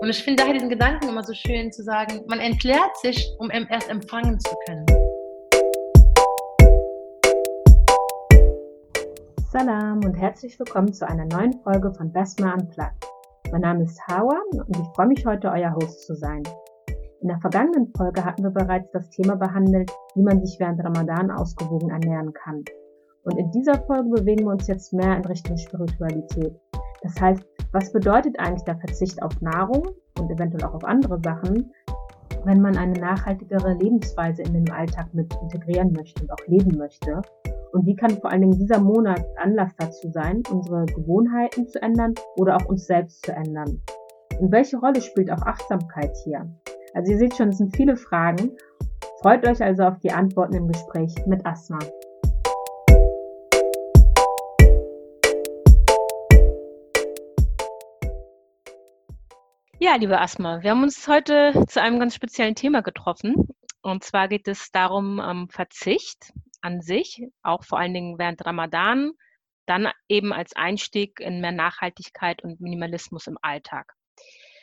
Und ich finde daher diesen Gedanken immer so schön zu sagen, man entleert sich, um erst empfangen zu können. Salam und herzlich willkommen zu einer neuen Folge von Basma Unplugged. Mein Name ist Hawa und ich freue mich heute, euer Host zu sein. In der vergangenen Folge hatten wir bereits das Thema behandelt, wie man sich während Ramadan ausgewogen ernähren kann. Und in dieser Folge bewegen wir uns jetzt mehr in Richtung Spiritualität. Das heißt, was bedeutet eigentlich der Verzicht auf Nahrung und eventuell auch auf andere Sachen, wenn man eine nachhaltigere Lebensweise in den Alltag mit integrieren möchte und auch leben möchte? Und wie kann vor allen Dingen dieser Monat Anlass dazu sein, unsere Gewohnheiten zu ändern oder auch uns selbst zu ändern? Und welche Rolle spielt auch Achtsamkeit hier? Also ihr seht schon, es sind viele Fragen. Freut euch also auf die Antworten im Gespräch mit Asma. Ja, liebe Asma, wir haben uns heute zu einem ganz speziellen Thema getroffen. Und zwar geht es darum, ähm, Verzicht an sich, auch vor allen Dingen während Ramadan, dann eben als Einstieg in mehr Nachhaltigkeit und Minimalismus im Alltag.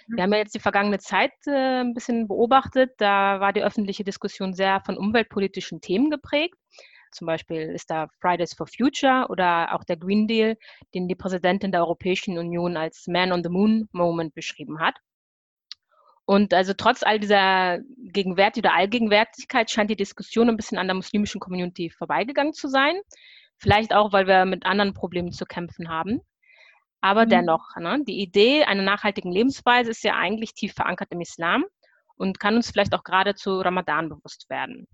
Wir haben ja jetzt die vergangene Zeit äh, ein bisschen beobachtet. Da war die öffentliche Diskussion sehr von umweltpolitischen Themen geprägt. Zum Beispiel ist da Fridays for Future oder auch der Green Deal, den die Präsidentin der Europäischen Union als Man on the Moon Moment beschrieben hat. Und also trotz all dieser Gegenwärtigkeit oder Allgegenwärtigkeit scheint die Diskussion ein bisschen an der muslimischen Community vorbeigegangen zu sein. Vielleicht auch, weil wir mit anderen Problemen zu kämpfen haben. Aber mhm. dennoch, ne, die Idee einer nachhaltigen Lebensweise ist ja eigentlich tief verankert im Islam und kann uns vielleicht auch gerade zu Ramadan bewusst werden.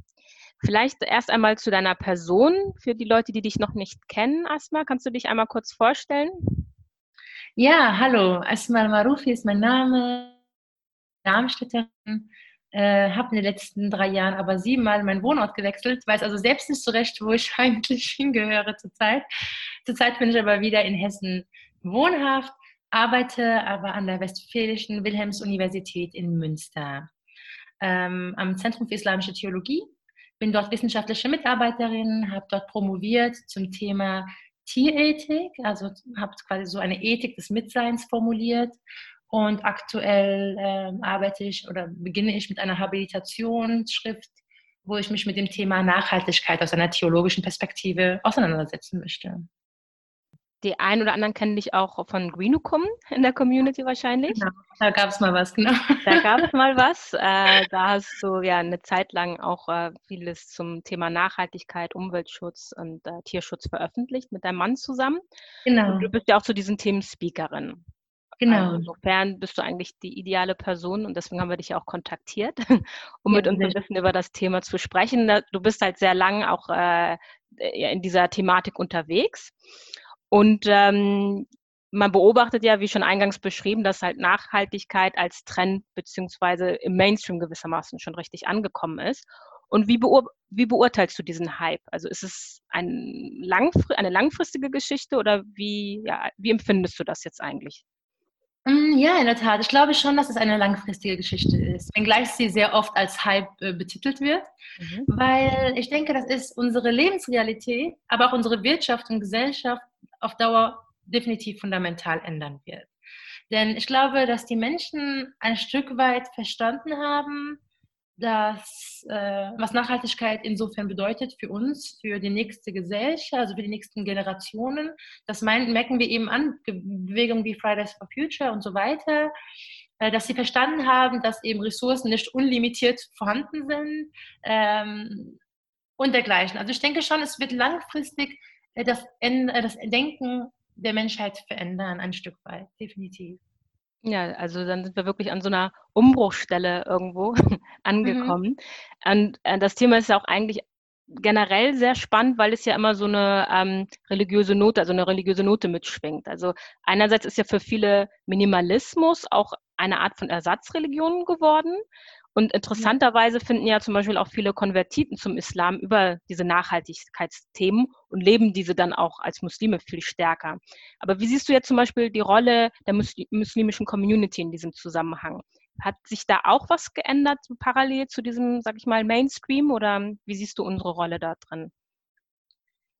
Vielleicht erst einmal zu deiner Person, für die Leute, die dich noch nicht kennen, Asma. Kannst du dich einmal kurz vorstellen? Ja, hallo. Asma Marufi ist mein Name. Darmstädterin, äh, habe in den letzten drei Jahren aber siebenmal meinen Wohnort gewechselt, weiß also selbst nicht so recht, wo ich eigentlich hingehöre zurzeit. Zurzeit bin ich aber wieder in Hessen wohnhaft, arbeite aber an der Westfälischen Wilhelms-Universität in Münster ähm, am Zentrum für Islamische Theologie. Bin dort wissenschaftliche Mitarbeiterin, habe dort promoviert zum Thema Tierethik, also habe quasi so eine Ethik des Mitseins formuliert und aktuell äh, arbeite ich oder beginne ich mit einer Habilitationsschrift, wo ich mich mit dem Thema Nachhaltigkeit aus einer theologischen Perspektive auseinandersetzen möchte. Die einen oder anderen kennen dich auch von Greenucum in der Community wahrscheinlich. Genau, da gab es mal was, genau. Da gab es mal was. Äh, da hast du ja eine Zeit lang auch äh, vieles zum Thema Nachhaltigkeit, Umweltschutz und äh, Tierschutz veröffentlicht mit deinem Mann zusammen. Genau. Und du bist ja auch zu diesen Themen Speakerin. Genau. Also insofern bist du eigentlich die ideale Person und deswegen haben wir dich ja auch kontaktiert, um ja, mit uns ein bisschen über das Thema zu sprechen. Du bist halt sehr lang auch äh, in dieser Thematik unterwegs. Und ähm, man beobachtet ja, wie schon eingangs beschrieben, dass halt Nachhaltigkeit als Trend beziehungsweise im Mainstream gewissermaßen schon richtig angekommen ist. Und wie, beur wie beurteilst du diesen Hype? Also ist es ein langfr eine langfristige Geschichte oder wie, ja, wie empfindest du das jetzt eigentlich? Mm, ja, in der Tat. Ich glaube schon, dass es eine langfristige Geschichte ist, wenngleich sie sehr oft als Hype äh, betitelt wird, mhm. weil ich denke, das ist unsere Lebensrealität, aber auch unsere Wirtschaft und Gesellschaft auf Dauer definitiv fundamental ändern wird. Denn ich glaube, dass die Menschen ein Stück weit verstanden haben, dass, äh, was Nachhaltigkeit insofern bedeutet für uns, für die nächste Gesellschaft, also für die nächsten Generationen. Das meinen, merken wir eben an Bewegungen wie Fridays for Future und so weiter, äh, dass sie verstanden haben, dass eben Ressourcen nicht unlimitiert vorhanden sind ähm, und dergleichen. Also ich denke schon, es wird langfristig äh, das, äh, das Denken der Menschheit verändern, ein Stück weit, definitiv. Ja, also dann sind wir wirklich an so einer Umbruchstelle irgendwo mhm. angekommen. Mhm. Und äh, das Thema ist ja auch eigentlich generell sehr spannend, weil es ja immer so eine ähm, religiöse Note, also eine religiöse Note mitschwingt. Also einerseits ist ja für viele Minimalismus auch eine Art von Ersatzreligion geworden. Und interessanterweise finden ja zum Beispiel auch viele Konvertiten zum Islam über diese Nachhaltigkeitsthemen und leben diese dann auch als Muslime viel stärker. Aber wie siehst du jetzt zum Beispiel die Rolle der muslimischen Community in diesem Zusammenhang? Hat sich da auch was geändert parallel zu diesem, sag ich mal, Mainstream oder wie siehst du unsere Rolle da drin?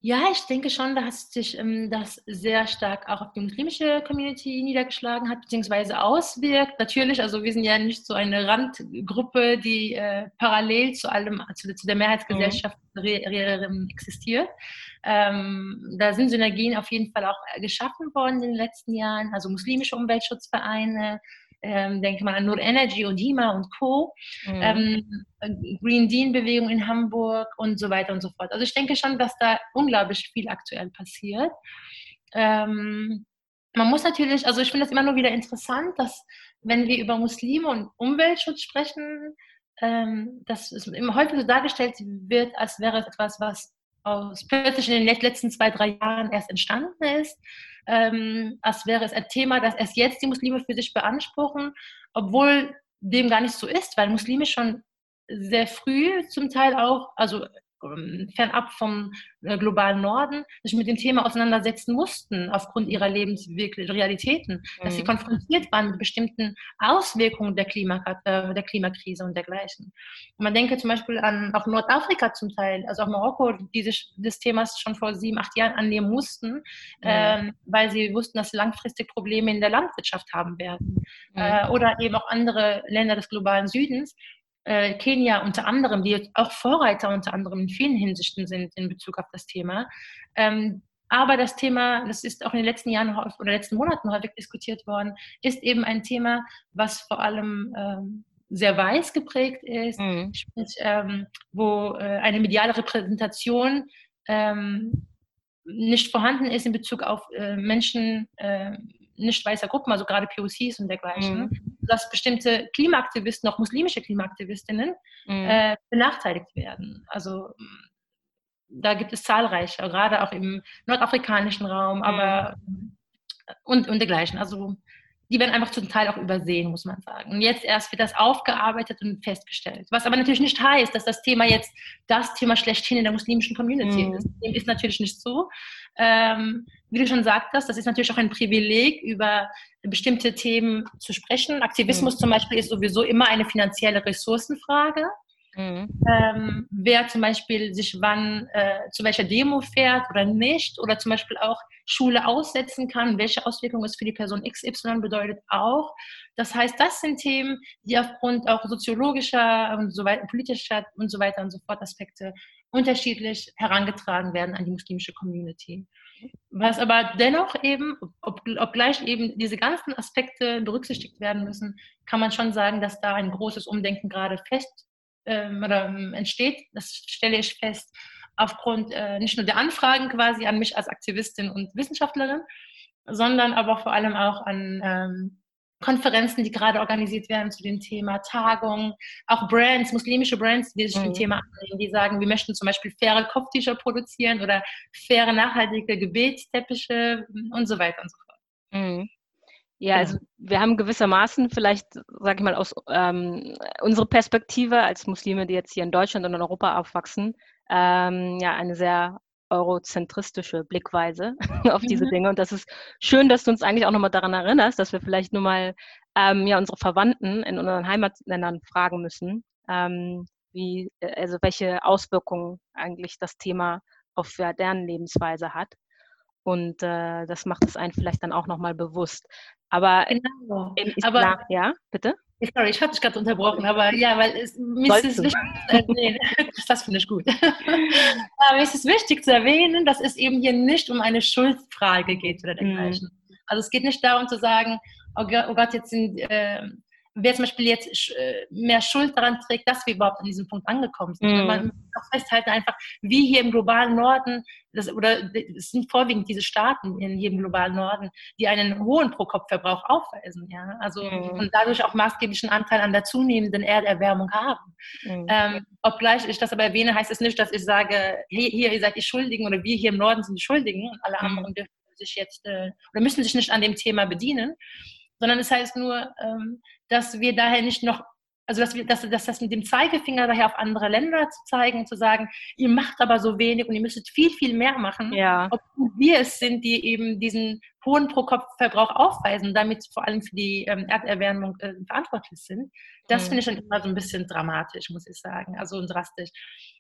Ja, ich denke schon, dass sich ähm, das sehr stark auch auf die muslimische Community niedergeschlagen hat, beziehungsweise auswirkt. Natürlich, also wir sind ja nicht so eine Randgruppe, die äh, parallel zu allem, zu, zu der Mehrheitsgesellschaft mhm. existiert. Ähm, da sind Synergien auf jeden Fall auch geschaffen worden in den letzten Jahren, also muslimische Umweltschutzvereine, ähm, denke mal an Nur Energy und HIMA und Co., mhm. ähm, Green Dean-Bewegung in Hamburg und so weiter und so fort. Also ich denke schon, dass da unglaublich viel aktuell passiert. Ähm, man muss natürlich, also ich finde das immer nur wieder interessant, dass wenn wir über Muslime und Umweltschutz sprechen, ähm, dass es immer häufig so dargestellt wird, als wäre es etwas, was aus, plötzlich in den letzten zwei, drei Jahren erst entstanden ist ähm, als wäre es ein Thema, das erst jetzt die Muslime für sich beanspruchen, obwohl dem gar nicht so ist, weil Muslime schon sehr früh zum Teil auch, also fernab vom äh, globalen Norden, sich mit dem Thema auseinandersetzen mussten, aufgrund ihrer Lebensrealitäten, mhm. dass sie mhm. konfrontiert waren mit bestimmten Auswirkungen der, äh, der Klimakrise und dergleichen. Und man denke zum Beispiel an auch Nordafrika zum Teil, also auch Marokko, die sich des Themas schon vor sieben, acht Jahren annehmen mussten, mhm. äh, weil sie wussten, dass sie langfristig Probleme in der Landwirtschaft haben werden. Mhm. Äh, oder eben auch andere Länder des globalen Südens, äh, Kenia unter anderem, die auch Vorreiter unter anderem in vielen Hinsichten sind in Bezug auf das Thema. Ähm, aber das Thema, das ist auch in den letzten Jahren oder letzten Monaten häufig diskutiert worden, ist eben ein Thema, was vor allem ähm, sehr weiß geprägt ist, mhm. sprich, ähm, wo äh, eine mediale Repräsentation ähm, nicht vorhanden ist in Bezug auf äh, Menschen, äh, nicht weißer Gruppen, also gerade POCs und dergleichen, mhm. dass bestimmte Klimaaktivisten, auch muslimische Klimaaktivistinnen, mhm. äh, benachteiligt werden. Also da gibt es zahlreiche, gerade auch im nordafrikanischen Raum, mhm. aber und, und dergleichen. Also die werden einfach zum Teil auch übersehen, muss man sagen. Und jetzt erst wird das aufgearbeitet und festgestellt. Was aber natürlich nicht heißt, dass das Thema jetzt das Thema schlechthin in der muslimischen Community mhm. ist. Dem ist natürlich nicht so. Ähm, wie du schon sagtest, das ist natürlich auch ein Privileg, über bestimmte Themen zu sprechen. Aktivismus mhm. zum Beispiel ist sowieso immer eine finanzielle Ressourcenfrage. Mhm. Ähm, wer zum Beispiel sich wann äh, zu welcher Demo fährt oder nicht oder zum Beispiel auch Schule aussetzen kann, welche Auswirkungen es für die Person XY bedeutet auch. Das heißt, das sind Themen, die aufgrund auch soziologischer und so weiter, politischer und so weiter und so fort Aspekte unterschiedlich herangetragen werden an die muslimische Community. Was aber dennoch eben, ob, obgleich eben diese ganzen Aspekte berücksichtigt werden müssen, kann man schon sagen, dass da ein großes Umdenken gerade fest ähm, oder, ähm, entsteht. Das stelle ich fest aufgrund äh, nicht nur der Anfragen quasi an mich als Aktivistin und Wissenschaftlerin, sondern aber vor allem auch an ähm, Konferenzen, die gerade organisiert werden zu dem Thema, Tagungen, auch Brands, muslimische Brands, die sich mhm. dem Thema annehmen, die sagen, wir möchten zum Beispiel faire Kopftücher produzieren oder faire, nachhaltige Gebetsteppiche und so weiter und so fort. Mhm. Ja, genau. also wir haben gewissermaßen vielleicht, sage ich mal, aus ähm, unserer Perspektive als Muslime, die jetzt hier in Deutschland und in Europa aufwachsen, ähm, ja, eine sehr eurozentristische Blickweise auf diese mhm. Dinge. Und das ist schön, dass du uns eigentlich auch nochmal daran erinnerst, dass wir vielleicht nur mal ähm, ja, unsere Verwandten in unseren Heimatländern fragen müssen, ähm, wie, äh, also welche Auswirkungen eigentlich das Thema auf ja, deren Lebensweise hat. Und äh, das macht es einen vielleicht dann auch nochmal bewusst. Aber genau. Islam, aber, ja, bitte? Sorry, ich habe dich gerade unterbrochen, aber ja, weil es, mir ist es wichtig zu erwähnen, das finde ich gut. aber mir ist es wichtig zu erwähnen, dass es eben hier nicht um eine Schuldfrage geht oder dergleichen. Mhm. Also es geht nicht darum zu sagen, oh Gott, oh Gott jetzt sind äh, wer zum Beispiel jetzt äh, mehr Schuld daran trägt, dass wir überhaupt an diesem Punkt angekommen sind. Mhm. Man muss auch festhalten einfach, wie hier im globalen Norden, das, oder es sind vorwiegend diese Staaten in jedem globalen Norden, die einen hohen Pro-Kopf-Verbrauch aufweisen, ja, also mhm. und dadurch auch maßgeblichen Anteil an der zunehmenden Erderwärmung haben. Mhm. Ähm, obgleich ich das aber erwähne, heißt es nicht, dass ich sage, hier, hier ihr seid die Schuldigen oder wir hier im Norden sind die Schuldigen und alle mhm. anderen dürfen sich jetzt äh, oder müssen sich nicht an dem Thema bedienen, sondern es heißt nur, ähm, dass wir daher nicht noch, also dass, wir, dass, dass das mit dem Zeigefinger daher auf andere Länder zu zeigen, zu sagen, ihr macht aber so wenig und ihr müsstet viel, viel mehr machen, ja. ob wir es sind, die eben diesen hohen Pro-Kopf-Verbrauch aufweisen, damit vor allem für die ähm, Erderwärmung äh, verantwortlich sind. Das mhm. finde ich dann immer so ein bisschen dramatisch, muss ich sagen, also drastisch.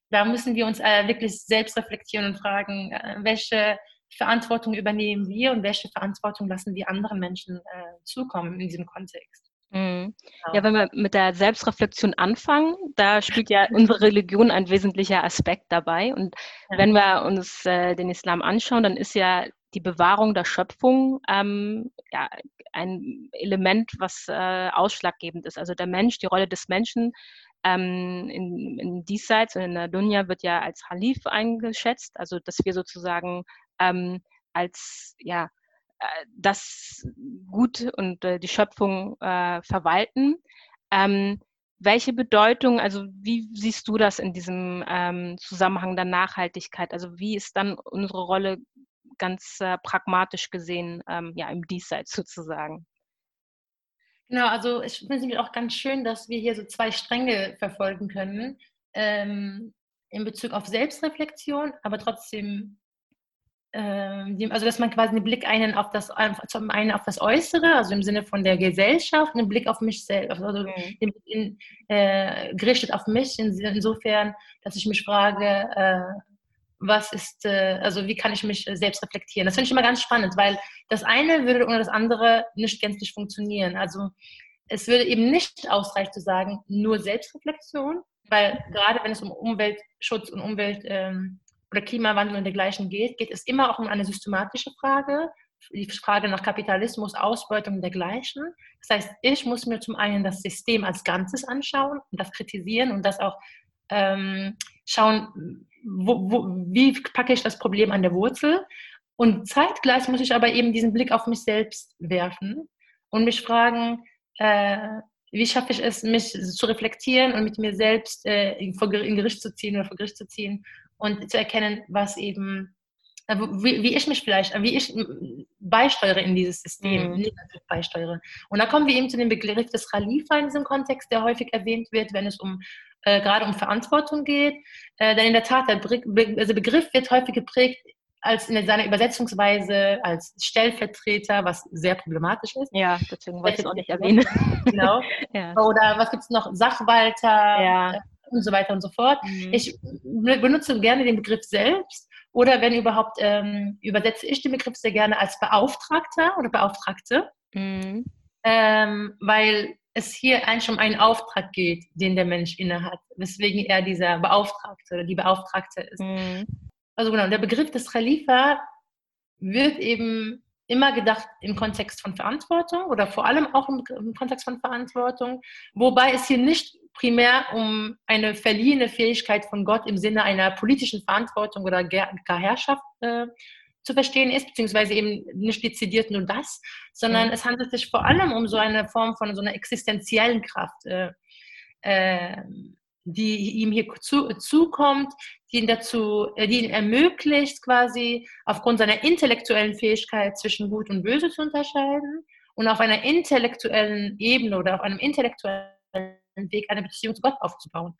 Da müssen wir uns äh, wirklich selbst reflektieren und fragen, äh, welche Verantwortung übernehmen wir und welche Verantwortung lassen wir anderen Menschen äh, zukommen in diesem Kontext. Mhm. Ja, wenn wir mit der Selbstreflexion anfangen, da spielt ja unsere Religion ein wesentlicher Aspekt dabei. Und ja. wenn wir uns äh, den Islam anschauen, dann ist ja die Bewahrung der Schöpfung ähm, ja, ein Element, was äh, ausschlaggebend ist. Also der Mensch, die Rolle des Menschen ähm, in, in Diesseits und in der Dunya wird ja als Halif eingeschätzt, also dass wir sozusagen ähm, als ja, äh, das Gut und äh, die Schöpfung äh, verwalten. Ähm, welche Bedeutung, also wie siehst du das in diesem ähm, Zusammenhang der Nachhaltigkeit? Also wie ist dann unsere Rolle ganz äh, pragmatisch gesehen ähm, ja, im Diesseits sozusagen? Genau, also ich finde es auch ganz schön, dass wir hier so zwei Stränge verfolgen können. Ähm, in Bezug auf Selbstreflexion, aber trotzdem also dass man quasi einen Blick einen auf das, zum einen auf das Äußere, also im Sinne von der Gesellschaft, einen Blick auf mich selbst, also mhm. in, äh, gerichtet auf mich, insofern, dass ich mich frage, äh, was ist, äh, also wie kann ich mich selbst reflektieren? Das finde ich immer ganz spannend, weil das eine würde ohne das andere nicht gänzlich funktionieren. Also es würde eben nicht ausreichen zu sagen, nur Selbstreflexion, weil gerade wenn es um Umweltschutz und Umwelt ähm, oder Klimawandel und dergleichen geht, geht es immer auch um eine systematische Frage, die Frage nach Kapitalismus, Ausbeutung und dergleichen. Das heißt, ich muss mir zum einen das System als Ganzes anschauen und das kritisieren und das auch ähm, schauen, wo, wo, wie packe ich das Problem an der Wurzel. Und zeitgleich muss ich aber eben diesen Blick auf mich selbst werfen und mich fragen, äh, wie schaffe ich es, mich zu reflektieren und mit mir selbst äh, in, in Gericht zu ziehen oder vor Gericht zu ziehen und zu erkennen, was eben, äh, wie, wie ich mich vielleicht, wie ich beisteuere in dieses System, mhm. beisteuere. Und da kommen wir eben zu dem Begriff des Khalifa in diesem Kontext, der häufig erwähnt wird, wenn es um äh, gerade um Verantwortung geht. Äh, denn in der Tat, der Be also Begriff wird häufig geprägt als in seiner Übersetzungsweise als Stellvertreter, was sehr problematisch ist. Ja, deswegen wollte ich es auch nicht erwähnen. Genau. ja. Oder was gibt es noch? Sachwalter, ja. Und so weiter und so fort. Mhm. Ich benutze gerne den Begriff selbst oder wenn überhaupt, ähm, übersetze ich den Begriff sehr gerne als Beauftragter oder Beauftragte, mhm. ähm, weil es hier eigentlich um einen Auftrag geht, den der Mensch innehat, weswegen er dieser Beauftragte oder die Beauftragte ist. Mhm. Also genau, der Begriff des Khalifa wird eben immer gedacht im Kontext von Verantwortung oder vor allem auch im, im Kontext von Verantwortung, wobei es hier nicht primär um eine verliehene Fähigkeit von Gott im Sinne einer politischen Verantwortung oder gar Herrschaft äh, zu verstehen ist, beziehungsweise eben nicht dezidiert nur das, sondern mhm. es handelt sich vor allem um so eine Form von so einer existenziellen Kraft, äh, äh, die ihm hier zu, zukommt, die ihn dazu, äh, die ihn ermöglicht, quasi aufgrund seiner intellektuellen Fähigkeit zwischen Gut und Böse zu unterscheiden und auf einer intellektuellen Ebene oder auf einem intellektuellen Weg eine Beziehung zu Gott aufzubauen.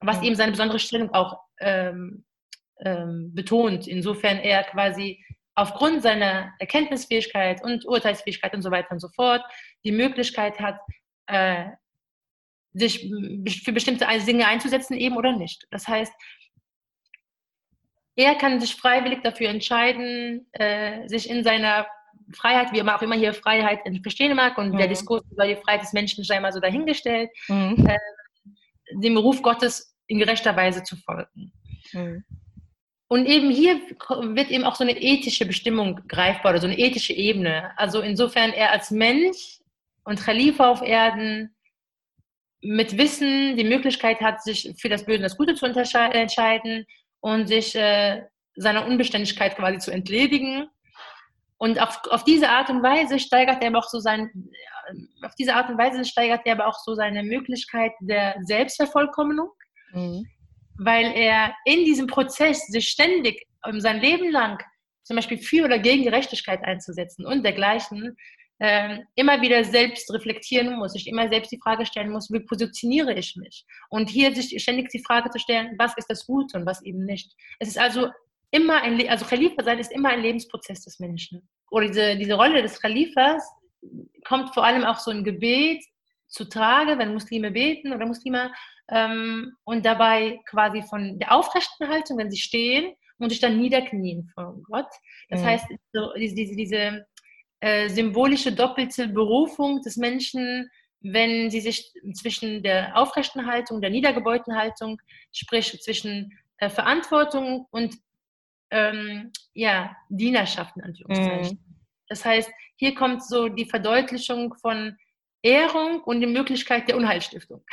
Was ja. eben seine besondere Stellung auch ähm, ähm, betont. Insofern er quasi aufgrund seiner Erkenntnisfähigkeit und Urteilsfähigkeit und so weiter und so fort die Möglichkeit hat, äh, sich für bestimmte Dinge einzusetzen eben oder nicht. Das heißt, er kann sich freiwillig dafür entscheiden, äh, sich in seiner Freiheit, wie man auch immer hier Freiheit verstehen mag, und mhm. der Diskurs über die Freiheit des Menschen sei mal so dahingestellt, mhm. äh, dem Ruf Gottes in gerechter Weise zu folgen. Mhm. Und eben hier wird eben auch so eine ethische Bestimmung greifbar oder so eine ethische Ebene. Also insofern er als Mensch und Khalifa auf Erden mit Wissen die Möglichkeit hat, sich für das Böse und das Gute zu entscheiden und sich äh, seiner Unbeständigkeit quasi zu entledigen und auf, auf diese Art und Weise steigert er aber auch so sein, auf diese Art und Weise steigert er aber auch so seine Möglichkeit der Selbstvervollkommnung, mhm. weil er in diesem Prozess sich ständig um sein Leben lang zum Beispiel für oder gegen Gerechtigkeit einzusetzen und dergleichen, äh, immer wieder selbst reflektieren muss, sich immer selbst die Frage stellen muss, wie positioniere ich mich? Und hier sich ständig die Frage zu stellen, was ist das Gute und was eben nicht. Es ist also immer ein, also Khalifa sein ist immer ein Lebensprozess des Menschen. Oder diese, diese Rolle des Khalifas kommt vor allem auch so ein Gebet zu Trage, wenn Muslime beten oder Muslime ähm, und dabei quasi von der aufrechten Haltung, wenn sie stehen und sich dann niederknien vor Gott. Das mhm. heißt, so, diese, diese, diese äh, symbolische doppelte Berufung des Menschen, wenn sie sich zwischen der aufrechten Haltung, der niedergebeugten Haltung, sprich zwischen äh, Verantwortung und ähm, ja, Dienerschaft in Anführungszeichen. Mhm. Das heißt, hier kommt so die Verdeutlichung von Ehrung und die Möglichkeit der Unheilstiftung.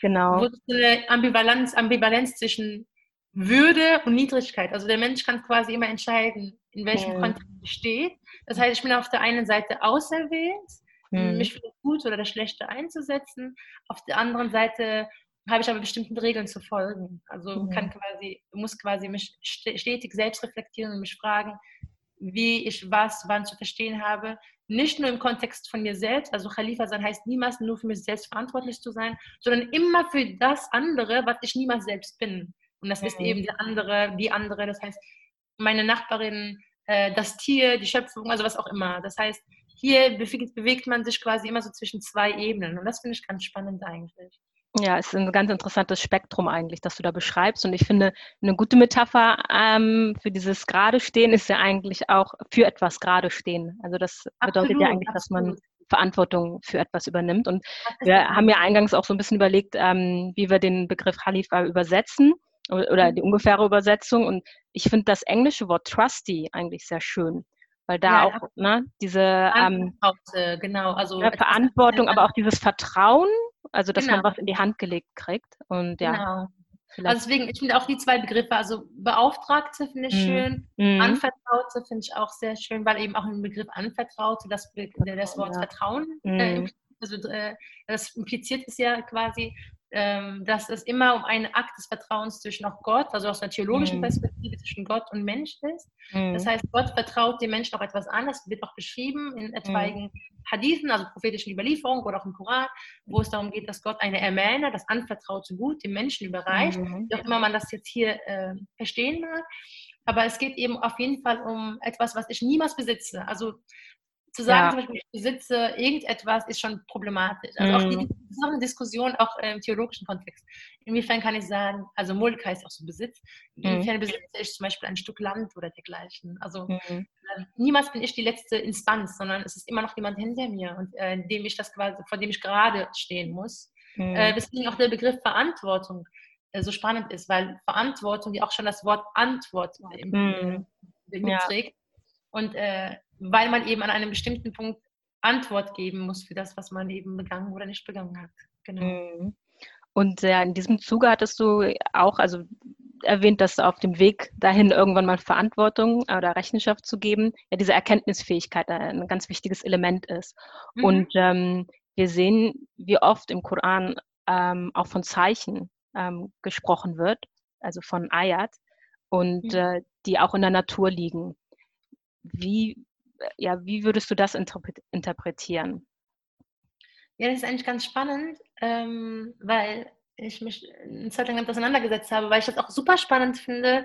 Genau. Wo eine Ambivalenz, Ambivalenz zwischen Würde und Niedrigkeit. Also der Mensch kann quasi immer entscheiden, in welchem mhm. Kontext er steht. Das heißt, ich bin auf der einen Seite auserwählt, mhm. mich für das Gute oder das Schlechte einzusetzen. Auf der anderen Seite habe ich aber bestimmten Regeln zu folgen. Also mhm. kann quasi, muss quasi mich stetig selbst reflektieren und mich fragen, wie ich was wann zu verstehen habe. Nicht nur im Kontext von mir selbst, also Khalifa sein heißt niemals nur für mich selbst verantwortlich zu sein, sondern immer für das andere, was ich niemals selbst bin. Und das mhm. ist eben der andere, die andere, das heißt meine Nachbarin, äh, das Tier, die Schöpfung, also was auch immer. Das heißt, hier bewegt, bewegt man sich quasi immer so zwischen zwei Ebenen und das finde ich ganz spannend eigentlich. Ja, es ist ein ganz interessantes Spektrum eigentlich, das du da beschreibst. Und ich finde, eine gute Metapher ähm, für dieses gerade stehen ist ja eigentlich auch für etwas gerade stehen. Also das bedeutet absolut, ja eigentlich, dass man Verantwortung für etwas übernimmt. Und wir haben ja eingangs auch so ein bisschen überlegt, ähm, wie wir den Begriff Khalifa übersetzen oder die ungefähre Übersetzung. Und ich finde das englische Wort trusty eigentlich sehr schön weil da ja, auch ne, diese ähm, genau, also Verantwortung, aber auch dieses Vertrauen also, dass genau. man was in die Hand gelegt kriegt. Und ja. Genau. Also deswegen, ich finde auch die zwei Begriffe, also Beauftragte finde ich mhm. schön, mhm. Anvertraute finde ich auch sehr schön, weil eben auch im Begriff Anvertraute das, das Wort ja. Vertrauen, äh, mhm. also äh, das impliziert es ja quasi, dass es immer um einen Akt des Vertrauens zwischen auch Gott, also aus einer theologischen mhm. Perspektive zwischen Gott und Mensch ist. Mhm. Das heißt, Gott vertraut dem Menschen auch etwas an. Das wird auch beschrieben in etwaigen mhm. Hadithen, also prophetischen Überlieferungen oder auch im Koran, wo es darum geht, dass Gott eine Ermähne, das anvertraute Gut dem Menschen überreicht, mhm. wie auch immer man das jetzt hier äh, verstehen mag. Aber es geht eben auf jeden Fall um etwas, was ich niemals besitze. Also zu sagen, ja. zum Beispiel, ich besitze irgendetwas, ist schon problematisch. Also auch die, mhm. das ist auch eine Diskussion, auch im theologischen Kontext. Inwiefern kann ich sagen, also Mulk heißt auch so Besitz, inwiefern mhm. besitze ich zum Beispiel ein Stück Land oder dergleichen. Also mhm. äh, niemals bin ich die letzte Instanz, sondern es ist immer noch jemand hinter mir und äh, dem ich das quasi, vor dem ich gerade stehen muss. Mhm. Äh, weswegen auch der Begriff Verantwortung äh, so spannend ist, weil Verantwortung ja auch schon das Wort Antwort im, mhm. mitträgt. Ja. Und äh, weil man eben an einem bestimmten Punkt Antwort geben muss für das, was man eben begangen oder nicht begangen hat. Genau. Mhm. Und ja, in diesem Zuge hattest du auch, also erwähnt, dass auf dem Weg dahin irgendwann mal Verantwortung oder Rechenschaft zu geben, ja diese Erkenntnisfähigkeit ein ganz wichtiges Element ist. Mhm. Und ähm, wir sehen, wie oft im Koran ähm, auch von Zeichen ähm, gesprochen wird, also von Ayat, und mhm. äh, die auch in der Natur liegen. Wie ja, wie würdest du das interpretieren? Ja, das ist eigentlich ganz spannend, ähm, weil ich mich eine Zeit lang damit auseinandergesetzt habe, weil ich das auch super spannend finde,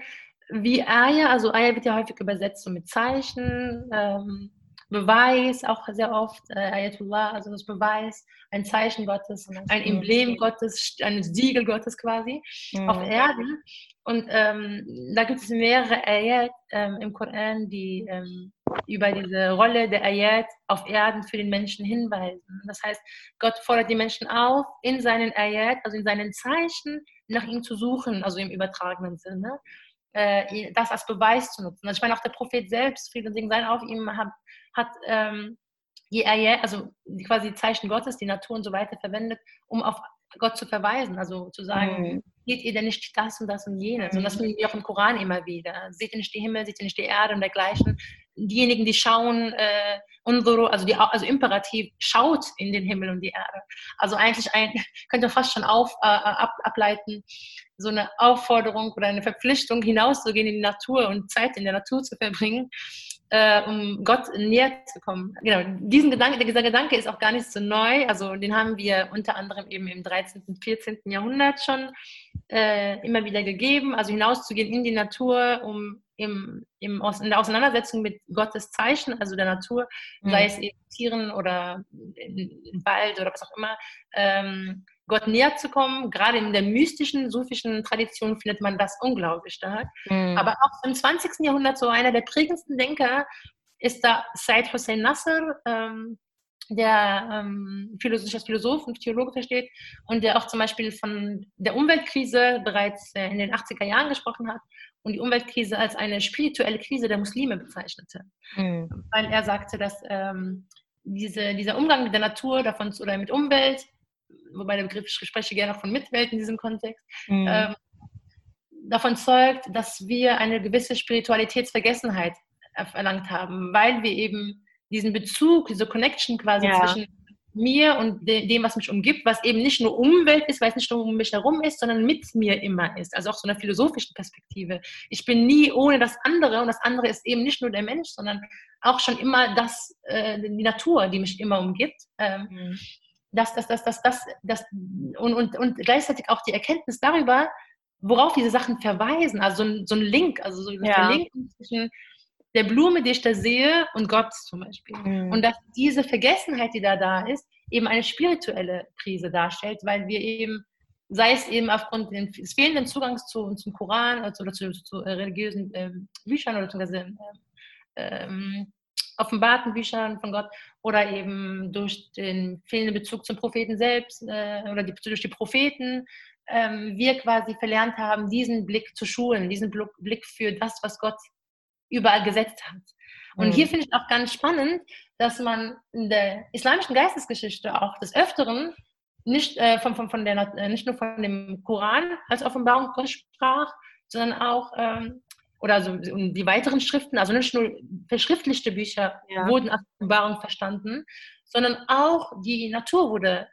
wie Aya, also Aya wird ja häufig übersetzt so mit Zeichen, ähm, Beweis, auch sehr oft, äh, Ayatullah, also das Beweis, ein Zeichen Gottes, ein Emblem Gottes, ein Siegel Gottes quasi mhm. auf Erden. Und ähm, da gibt es mehrere Ayat ähm, im Koran, die ähm, über diese Rolle der Ayat auf Erden für den Menschen hinweisen. Das heißt, Gott fordert die Menschen auf, in seinen Ayat, also in seinen Zeichen, nach ihm zu suchen, also im übertragenen Sinne, äh, das als Beweis zu nutzen. Also ich meine, auch der Prophet selbst, Frieden und Segen sein auf ihm, hat, hat ähm, die Ayat, also quasi Zeichen Gottes, die Natur und so weiter verwendet, um auf Gott zu verweisen, also zu sagen, mhm. seht ihr denn nicht das und das und jenes? Mhm. Und das finden wir auch im Koran immer wieder. Seht ihr nicht die Himmel, seht ihr nicht die Erde und dergleichen? Diejenigen, die schauen, äh, unsere, also, die, also imperativ, schaut in den Himmel und die Erde. Also eigentlich ein, könnt ihr fast schon auf, äh, ab, ableiten, so eine Aufforderung oder eine Verpflichtung hinauszugehen in die Natur und Zeit in der Natur zu verbringen, äh, um Gott näher zu kommen. Genau, diesen Gedanke, dieser Gedanke ist auch gar nicht so neu. Also den haben wir unter anderem eben im 13., und 14. Jahrhundert schon äh, immer wieder gegeben. Also hinauszugehen in die Natur, um im, im, in der Auseinandersetzung mit Gottes Zeichen, also der Natur, mhm. sei es eben Tieren oder im Wald oder was auch immer, ähm, Gott näher zu kommen. Gerade in der mystischen, sufischen Tradition findet man das unglaublich stark. Mhm. Aber auch im 20. Jahrhundert so einer der prägendsten Denker ist da Said Hussein Nasser, ähm, der ähm, sich als Philosoph und Theologe versteht und der auch zum Beispiel von der Umweltkrise bereits äh, in den 80er Jahren gesprochen hat und die Umweltkrise als eine spirituelle Krise der Muslime bezeichnete. Mhm. Weil er sagte, dass ähm, diese, dieser Umgang mit der Natur davon, oder mit Umwelt wobei der Begriff, ich spreche gerne auch von Mitwelt in diesem Kontext, mhm. ähm, davon zeugt, dass wir eine gewisse Spiritualitätsvergessenheit erlangt haben, weil wir eben diesen Bezug, diese Connection quasi ja. zwischen mir und dem, was mich umgibt, was eben nicht nur Umwelt ist, weil es nicht nur um mich herum ist, sondern mit mir immer ist. Also auch so einer philosophischen Perspektive. Ich bin nie ohne das andere und das andere ist eben nicht nur der Mensch, sondern auch schon immer das, äh, die Natur, die mich immer umgibt. Ähm, mhm das, das, das, das, das, das und, und, und gleichzeitig auch die Erkenntnis darüber, worauf diese Sachen verweisen. Also so ein, so ein Link, also so ja. Link zwischen der Blume, die ich da sehe, und Gott zum Beispiel. Mhm. Und dass diese Vergessenheit, die da da ist, eben eine spirituelle Krise darstellt, weil wir eben, sei es eben aufgrund des fehlenden Zugangs zu, zum Koran oder zu, zu religiösen ähm, Büchern oder beziehungsweise ähm, offenbarten Büchern von Gott oder eben durch den fehlenden Bezug zum Propheten selbst äh, oder die, durch die Propheten, ähm, wir quasi verlernt haben, diesen Blick zu schulen, diesen Blick für das, was Gott überall gesetzt hat. Und mhm. hier finde ich auch ganz spannend, dass man in der islamischen Geistesgeschichte auch des Öfteren nicht, äh, von, von, von der, äh, nicht nur von dem Koran als Offenbarung sprach, sondern auch ähm, oder so die weiteren Schriften, also nicht nur verschriftlichte Bücher ja. wurden als Offenbarung verstanden, sondern auch die Natur wurde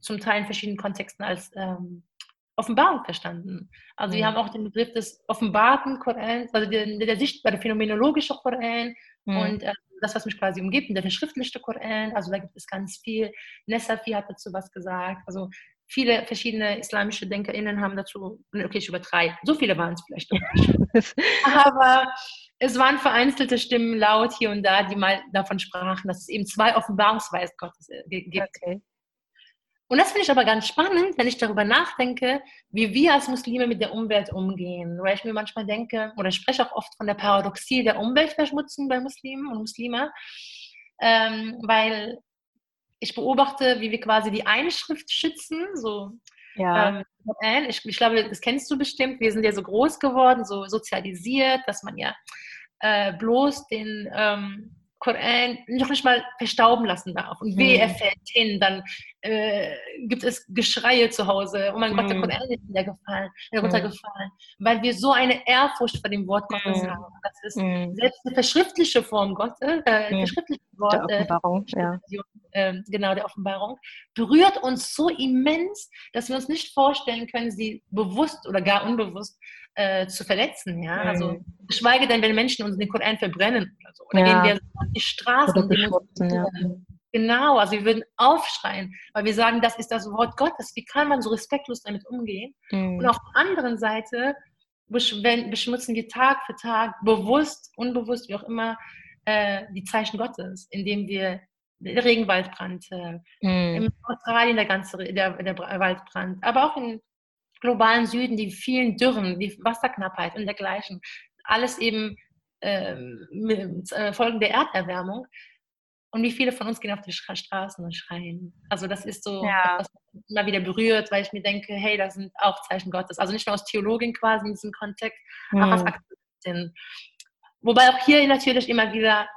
zum Teil in verschiedenen Kontexten als ähm, Offenbarung verstanden. Also mhm. wir haben auch den Begriff des offenbarten Korans, also der, der sichtbare phänomenologische Koran mhm. und äh, das, was mich quasi umgibt, der verschriftlichte Koran, also da gibt es ganz viel. Nessafi hat dazu was gesagt. Also viele verschiedene islamische DenkerInnen haben dazu, okay, ich übertreibe, so viele waren es vielleicht. Aber es waren vereinzelte Stimmen laut hier und da, die mal davon sprachen, dass es eben zwei Offenbarungsweisen Gottes äh, gibt. Okay. Und das finde ich aber ganz spannend, wenn ich darüber nachdenke, wie wir als Muslime mit der Umwelt umgehen. Weil ich mir manchmal denke, oder ich spreche auch oft von der Paradoxie der Umweltverschmutzung bei Muslimen und Muslime, ähm, weil ich beobachte, wie wir quasi die Einschrift schützen, so ja. Ähm, ich, ich, glaube, das kennst du bestimmt. Wir sind ja so groß geworden, so sozialisiert, dass man ja äh, bloß den ähm, Koran noch nicht mal verstauben lassen darf. Und weh, er mhm. fällt hin, dann äh, gibt es Geschreie zu Hause. Oh mein Gott, der mhm. Koran ist wieder gefallen, mhm. runtergefallen. Weil wir so eine Ehrfurcht vor dem Wort Gottes haben. Das ist selbst eine verschriftliche Form Gottes, äh, verschriftliche Wort, der Offenbarung, äh, ja. äh, genau, der Offenbarung, berührt uns so immens, dass wir uns nicht vorstellen können, sie bewusst oder gar unbewusst äh, zu verletzen. Ja? Mhm. Also geschweige denn, wenn Menschen uns den Koran verbrennen oder so. Oder ja. gehen wir auf die Straßen. Ja. Genau, also wir würden aufschreien, weil wir sagen, das ist das Wort Gottes. Wie kann man so respektlos damit umgehen? Mhm. Und auf der anderen Seite beschmutzen wir Tag für Tag, bewusst, unbewusst, wie auch immer, äh, die Zeichen Gottes, indem wir der Regenwaldbrand, äh, mhm. in Australien der ganze der, der Waldbrand, aber auch in globalen Süden, die vielen Dürren, die Wasserknappheit und dergleichen, alles eben ähm, mit, äh, Folgen der Erderwärmung. Und wie viele von uns gehen auf die Straßen und schreien. Also das ist so, ja. was mich immer wieder berührt, weil ich mir denke, hey, das sind auch Zeichen Gottes. Also nicht nur aus Theologin quasi in diesem Kontext, mhm. auch als Aktivistin. Wobei auch hier natürlich immer wieder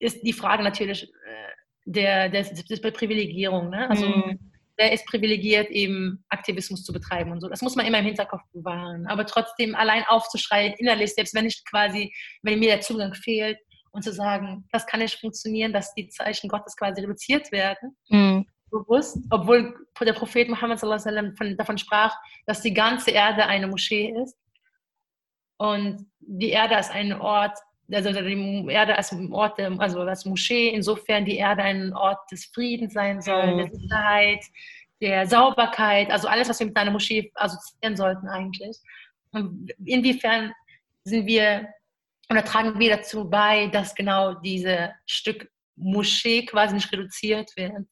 ist die Frage natürlich äh, der, der, der Privilegierung. Ne? Also mhm der ist privilegiert, eben Aktivismus zu betreiben und so. Das muss man immer im Hinterkopf bewahren. Aber trotzdem allein aufzuschreien, innerlich, selbst wenn ich quasi, wenn mir der Zugang fehlt, und zu sagen, das kann nicht funktionieren, dass die Zeichen Gottes quasi reduziert werden. Mhm. Bewusst, obwohl der Prophet Muhammad sallam, von, davon sprach, dass die ganze Erde eine Moschee ist. Und die Erde ist ein Ort, also die Erde als Ort, also als Moschee, insofern die Erde ein Ort des Friedens sein soll, mhm. der Sicherheit, der Sauberkeit, also alles, was wir mit einer Moschee assoziieren sollten eigentlich. Und inwiefern sind wir oder tragen wir dazu bei, dass genau dieses Stück Moschee quasi nicht reduziert wird.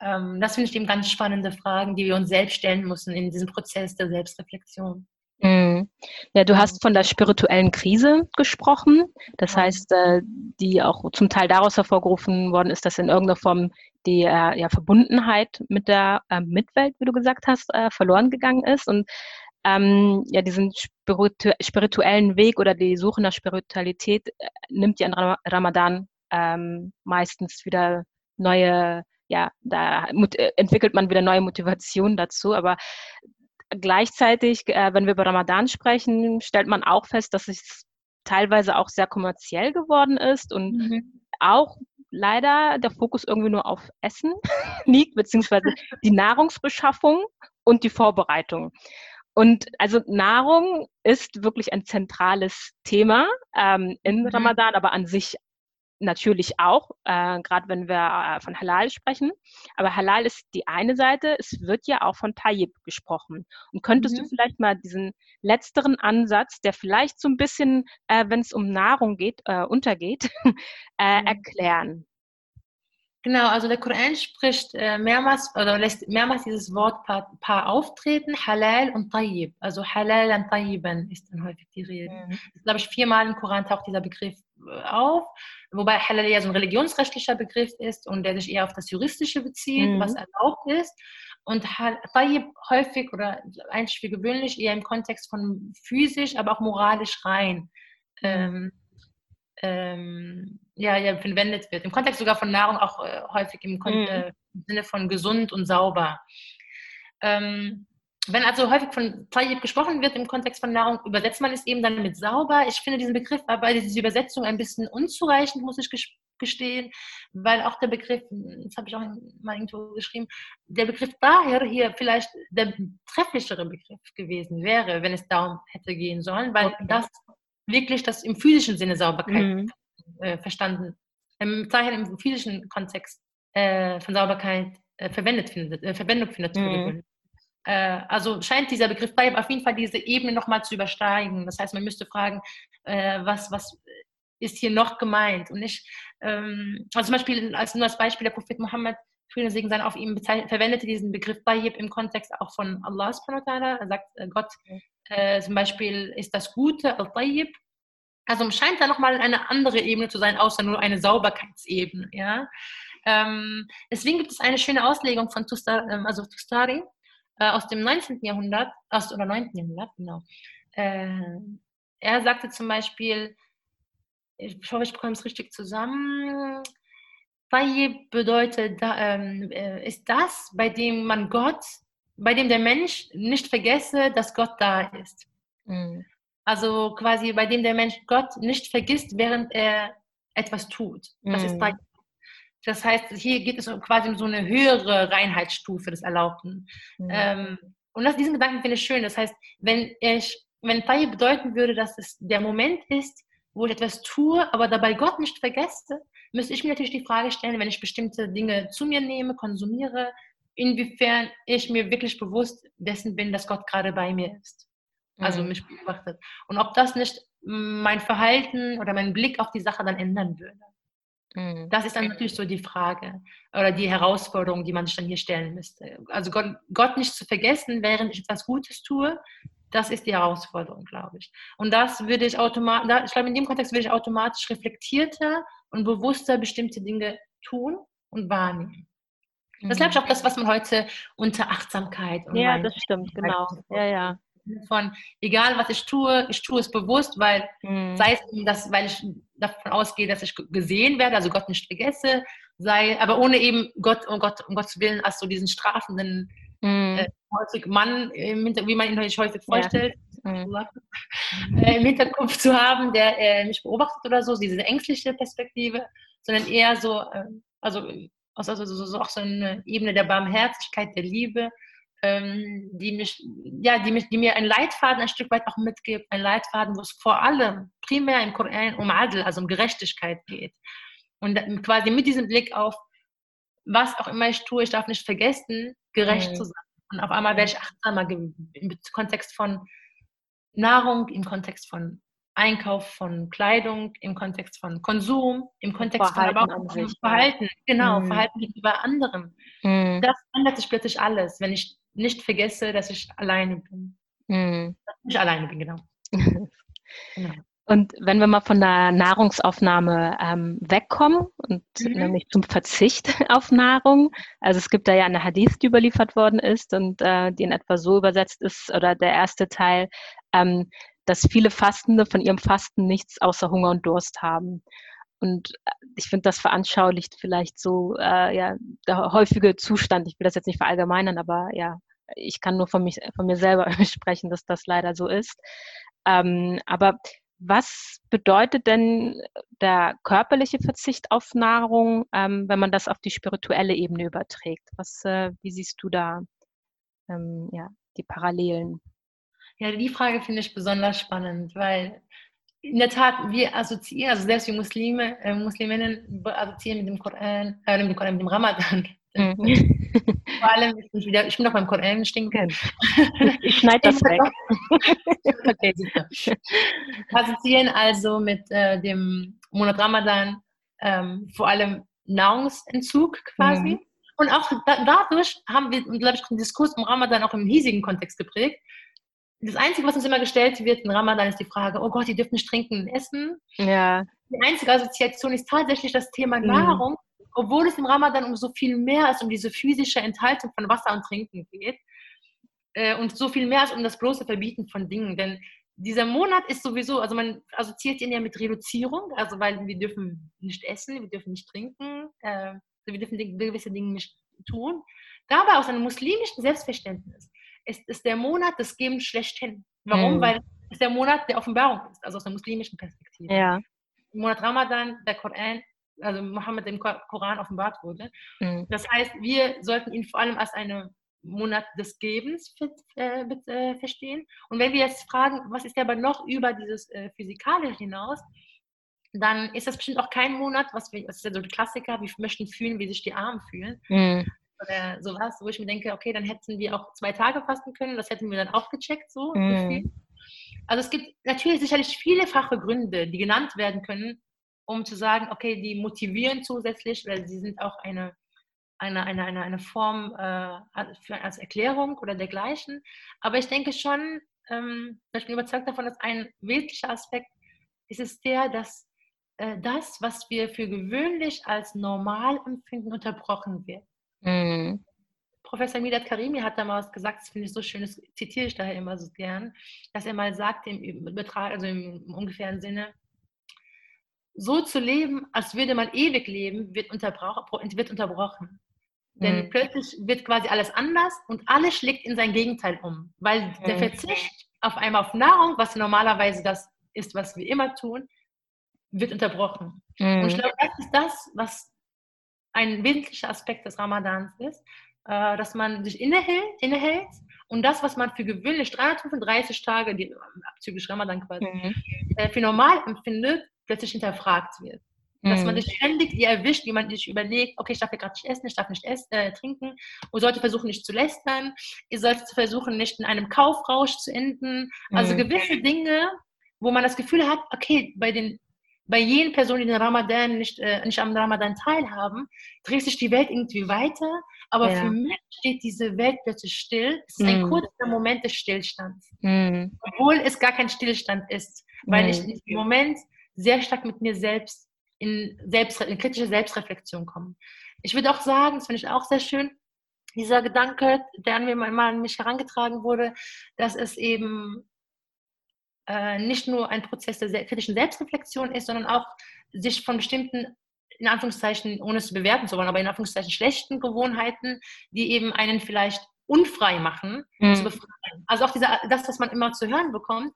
Ähm, das finde ich eben ganz spannende Fragen, die wir uns selbst stellen müssen in diesem Prozess der Selbstreflexion. Mhm. Ja, du hast von der spirituellen Krise gesprochen. Das heißt, äh, die auch zum Teil daraus hervorgerufen worden ist, dass in irgendeiner Form die äh, ja, Verbundenheit mit der äh, Mitwelt, wie du gesagt hast, verloren gegangen ist. Und ähm, ja, diesen spiritu spirituellen Weg oder die Suche nach Spiritualität nimmt ja in Ramadan ähm, meistens wieder neue ja, da entwickelt man wieder neue Motivation dazu. Aber gleichzeitig, äh, wenn wir über Ramadan sprechen, stellt man auch fest, dass es teilweise auch sehr kommerziell geworden ist und mhm. auch leider der Fokus irgendwie nur auf Essen liegt, beziehungsweise die Nahrungsbeschaffung und die Vorbereitung. Und also Nahrung ist wirklich ein zentrales Thema ähm, in mhm. Ramadan, aber an sich natürlich auch, äh, gerade wenn wir äh, von Halal sprechen. Aber Halal ist die eine Seite, es wird ja auch von Tayyib gesprochen. Und könntest mhm. du vielleicht mal diesen letzteren Ansatz, der vielleicht so ein bisschen, äh, wenn es um Nahrung geht, äh, untergeht, mhm. erklären? Genau, also der Koran spricht äh, mehrmals oder lässt mehrmals dieses Wort Paar, Paar auftreten, Halal und Tayyib. Also Halal und Tayyiban ist dann häufig die Rede. Mhm. Glaube ich, viermal im Koran taucht dieser Begriff auf, wobei Halal ja so ein religionsrechtlicher Begriff ist und der sich eher auf das Juristische bezieht, mhm. was erlaubt ist. Und Tayyib häufig oder eigentlich für gewöhnlich eher im Kontext von physisch, aber auch moralisch rein. Mhm. Ähm, ähm, ja, ja, verwendet wird. Im Kontext sogar von Nahrung auch äh, häufig im, mhm. äh, im, Sinne von gesund und sauber. Ähm, wenn also häufig von Tayyib gesprochen wird im Kontext von Nahrung, übersetzt man es eben dann mit sauber. Ich finde diesen Begriff aber diese Übersetzung ein bisschen unzureichend, muss ich gestehen, weil auch der Begriff, das habe ich auch mal irgendwo geschrieben, der Begriff daher hier vielleicht der trefflichere Begriff gewesen wäre, wenn es darum hätte gehen sollen, weil okay. das wirklich das im physischen Sinne Sauberkeit mhm. Äh, verstanden, im Zeichen im physischen Kontext äh, von Sauberkeit äh, verwendet findet, äh, Verwendung findet. Mhm. Äh, also scheint dieser Begriff Taib auf jeden Fall diese Ebene nochmal zu übersteigen. Das heißt, man müsste fragen, äh, was, was ist hier noch gemeint? Und nicht, ähm, also zum Beispiel, als, nur als Beispiel, der Prophet Mohammed, Frieden Segen sein auf ihm, verwendete diesen Begriff Tayyib im Kontext auch von Allah Er sagt, Gott äh, zum Beispiel ist das Gute, Al-Tayyib. Also scheint da nochmal eine andere Ebene zu sein, außer nur eine Sauberkeitsebene. Ja? Ähm, deswegen gibt es eine schöne Auslegung von Tustar, ähm, also Tustari, äh, aus dem 19. Jahrhundert, aus, oder 9. Jahrhundert, genau. Äh, er sagte zum Beispiel, ich hoffe, ich bekomme es richtig zusammen, Tayyib bedeutet, ähm, äh, ist das, bei dem man Gott, bei dem der Mensch nicht vergesse, dass Gott da ist. Mhm. Also quasi bei dem der Mensch Gott nicht vergisst, während er etwas tut. Das mhm. ist Tayyib. Das heißt, hier geht es quasi um so eine höhere Reinheitsstufe des Erlaubten. Mhm. Ähm, und das, diesen Gedanken finde ich schön. Das heißt, wenn ich, wenn Tayyib bedeuten würde, dass es der Moment ist, wo ich etwas tue, aber dabei Gott nicht vergesse, müsste ich mir natürlich die Frage stellen, wenn ich bestimmte Dinge zu mir nehme, konsumiere, inwiefern ich mir wirklich bewusst dessen bin, dass Gott gerade bei mir ist. Also mhm. mich beobachtet. Und ob das nicht mein Verhalten oder meinen Blick auf die Sache dann ändern würde. Mhm. Das ist dann natürlich so die Frage oder die Herausforderung, die man sich dann hier stellen müsste. Also Gott, Gott nicht zu vergessen, während ich etwas Gutes tue, das ist die Herausforderung, glaube ich. Und das würde ich automatisch, ich glaube, in dem Kontext würde ich automatisch reflektierter und bewusster bestimmte Dinge tun und wahrnehmen. Das ist, glaube ich, auch das, was man heute unter Achtsamkeit und Ja, das stimmt, genau. Ja, ja. Von egal was ich tue, ich tue es bewusst, weil mhm. sei es, dass, weil ich davon ausgehe, dass ich gesehen werde, also Gott nicht vergesse, sei, aber ohne eben Gott, um Gott, um Gottes Willen, als so diesen strafenden mhm. äh, Mann, wie man ihn sich häufig vorstellt, ja. mhm. äh, im Hinterkopf zu haben, der äh, mich beobachtet oder so, diese ängstliche Perspektive, sondern eher so, äh, also, also, so, so, auch so eine Ebene der Barmherzigkeit, der Liebe, ähm, die mich, ja, die mich, die mir einen Leitfaden ein Stück weit auch mitgibt, ein Leitfaden, wo es vor allem primär im Koran um Adel, also um Gerechtigkeit geht. Und quasi mit diesem Blick auf, was auch immer ich tue, ich darf nicht vergessen, gerecht mhm. zu sein. Und auf einmal werde ich achtsamer im Kontext von Nahrung, im Kontext von Einkauf von Kleidung, im Kontext von Konsum, im Kontext Verhalten von aber auch Verhalten, genau, mhm. Verhalten gegenüber anderen. Mhm. Das ändert sich plötzlich alles, wenn ich nicht vergesse, dass ich alleine bin. Mhm. Dass ich alleine bin, genau. genau. Und wenn wir mal von der Nahrungsaufnahme ähm, wegkommen und mhm. nämlich zum Verzicht auf Nahrung, also es gibt da ja eine Hadith, die überliefert worden ist und äh, die in etwa so übersetzt ist, oder der erste Teil, ähm, dass viele Fastende von ihrem Fasten nichts außer Hunger und Durst haben. Und äh, ich finde, das veranschaulicht vielleicht so äh, ja, der häufige Zustand. Ich will das jetzt nicht verallgemeinern, aber ja, ich kann nur von, mich, von mir selber sprechen, dass das leider so ist. Ähm, aber was bedeutet denn der körperliche Verzicht auf Nahrung, ähm, wenn man das auf die spirituelle Ebene überträgt? Was, äh, wie siehst du da ähm, ja, die Parallelen? Ja, die Frage finde ich besonders spannend, weil in der Tat, wir assoziieren, also selbst wir Muslime, äh, Musliminnen assoziieren mit dem Koran, äh, mit dem Koran, mit dem Ramadan. Mhm. Vor allem, ich bin, wieder, ich bin noch beim Koran stehen Ich schneide das weg. okay, super. Assoziieren also mit äh, dem Monat Ramadan ähm, vor allem Nahrungsentzug quasi. Mhm. Und auch da, dadurch haben wir, glaube ich, den Diskurs im Ramadan auch im hiesigen Kontext geprägt, das Einzige, was uns immer gestellt wird in Ramadan, ist die Frage, oh Gott, die dürfen nicht trinken und essen. Ja. Die einzige Assoziation ist tatsächlich das Thema mhm. Nahrung, obwohl es im Ramadan um so viel mehr als um diese physische Enthaltung von Wasser und Trinken geht. Äh, und so viel mehr als um das bloße Verbieten von Dingen. Denn dieser Monat ist sowieso, also man assoziiert ihn ja mit Reduzierung, also weil wir dürfen nicht essen, wir dürfen nicht trinken, äh, wir dürfen gewisse Dinge nicht tun. Dabei aus einem muslimischen Selbstverständnis es ist der Monat des Gebens schlechthin. Warum? Mhm. Weil es der Monat der Offenbarung ist, also aus der muslimischen Perspektive. Ja. Im Monat Ramadan, der Koran, also Mohammed im Koran offenbart wurde. Mhm. Das heißt, wir sollten ihn vor allem als einen Monat des Gebens äh, äh, verstehen. Und wenn wir jetzt fragen, was ist aber noch über dieses äh, Physikalische hinaus, dann ist das bestimmt auch kein Monat, was wir, das ist ja so der Klassiker, wir möchten fühlen, wie sich die Armen fühlen. Mhm oder sowas, wo ich mir denke, okay, dann hätten wir auch zwei Tage fasten können, das hätten wir dann auch gecheckt, so. Mm. Also es gibt natürlich sicherlich viele Fachgründe, die genannt werden können, um zu sagen, okay, die motivieren zusätzlich, weil sie sind auch eine, eine, eine, eine, eine Form äh, für, als Erklärung oder dergleichen. Aber ich denke schon, ähm, ich bin überzeugt davon, dass ein wesentlicher Aspekt ist es der, dass äh, das, was wir für gewöhnlich als normal empfinden, unterbrochen wird. Mhm. Professor Milat Karimi hat damals gesagt, das finde ich so schön, das zitiere ich daher immer so gern, dass er mal sagte im Übertrag, also im ungefähren Sinne, so zu leben, als würde man ewig leben, wird, wird unterbrochen. Denn mhm. plötzlich wird quasi alles anders und alles schlägt in sein Gegenteil um. Weil mhm. der Verzicht auf einmal auf Nahrung, was normalerweise das ist, was wir immer tun, wird unterbrochen. Mhm. Und ich glaube, das ist das, was ein wesentlicher Aspekt des Ramadans ist, äh, dass man sich innehält, innehält und das, was man für gewöhnlich 335 Tage, die, abzüglich Ramadan quasi, mhm. äh, für normal empfindet, plötzlich hinterfragt wird. Dass man mhm. sich ständig die erwischt, wie man sich überlegt, okay, ich darf ja gerade nicht essen, ich darf nicht essen, äh, trinken und sollte versuchen, nicht zu lästern. Ihr solltet versuchen, nicht in einem Kaufrausch zu enden. Also mhm. gewisse Dinge, wo man das Gefühl hat, okay, bei den bei jenen Personen, die den Ramadan nicht, äh, nicht am Ramadan teilhaben, dreht sich die Welt irgendwie weiter. Aber ja. für mich steht diese Welt plötzlich still. Es ist mm. ein kurzer Moment des Stillstands. Mm. Obwohl es gar kein Stillstand ist, weil mm. ich in diesem Moment sehr stark mit mir selbst in, selbst, in kritische Selbstreflexion komme. Ich würde auch sagen, das finde ich auch sehr schön, dieser Gedanke, der an, mir, mal an mich herangetragen wurde, dass es eben äh, nicht nur ein Prozess der kritischen Selbstreflexion ist, sondern auch sich von bestimmten, in Anführungszeichen, ohne es bewerten zu wollen, aber in Anführungszeichen schlechten Gewohnheiten, die eben einen vielleicht unfrei machen, mhm. zu befreien. Also auch dieser, das, was man immer zu hören bekommt,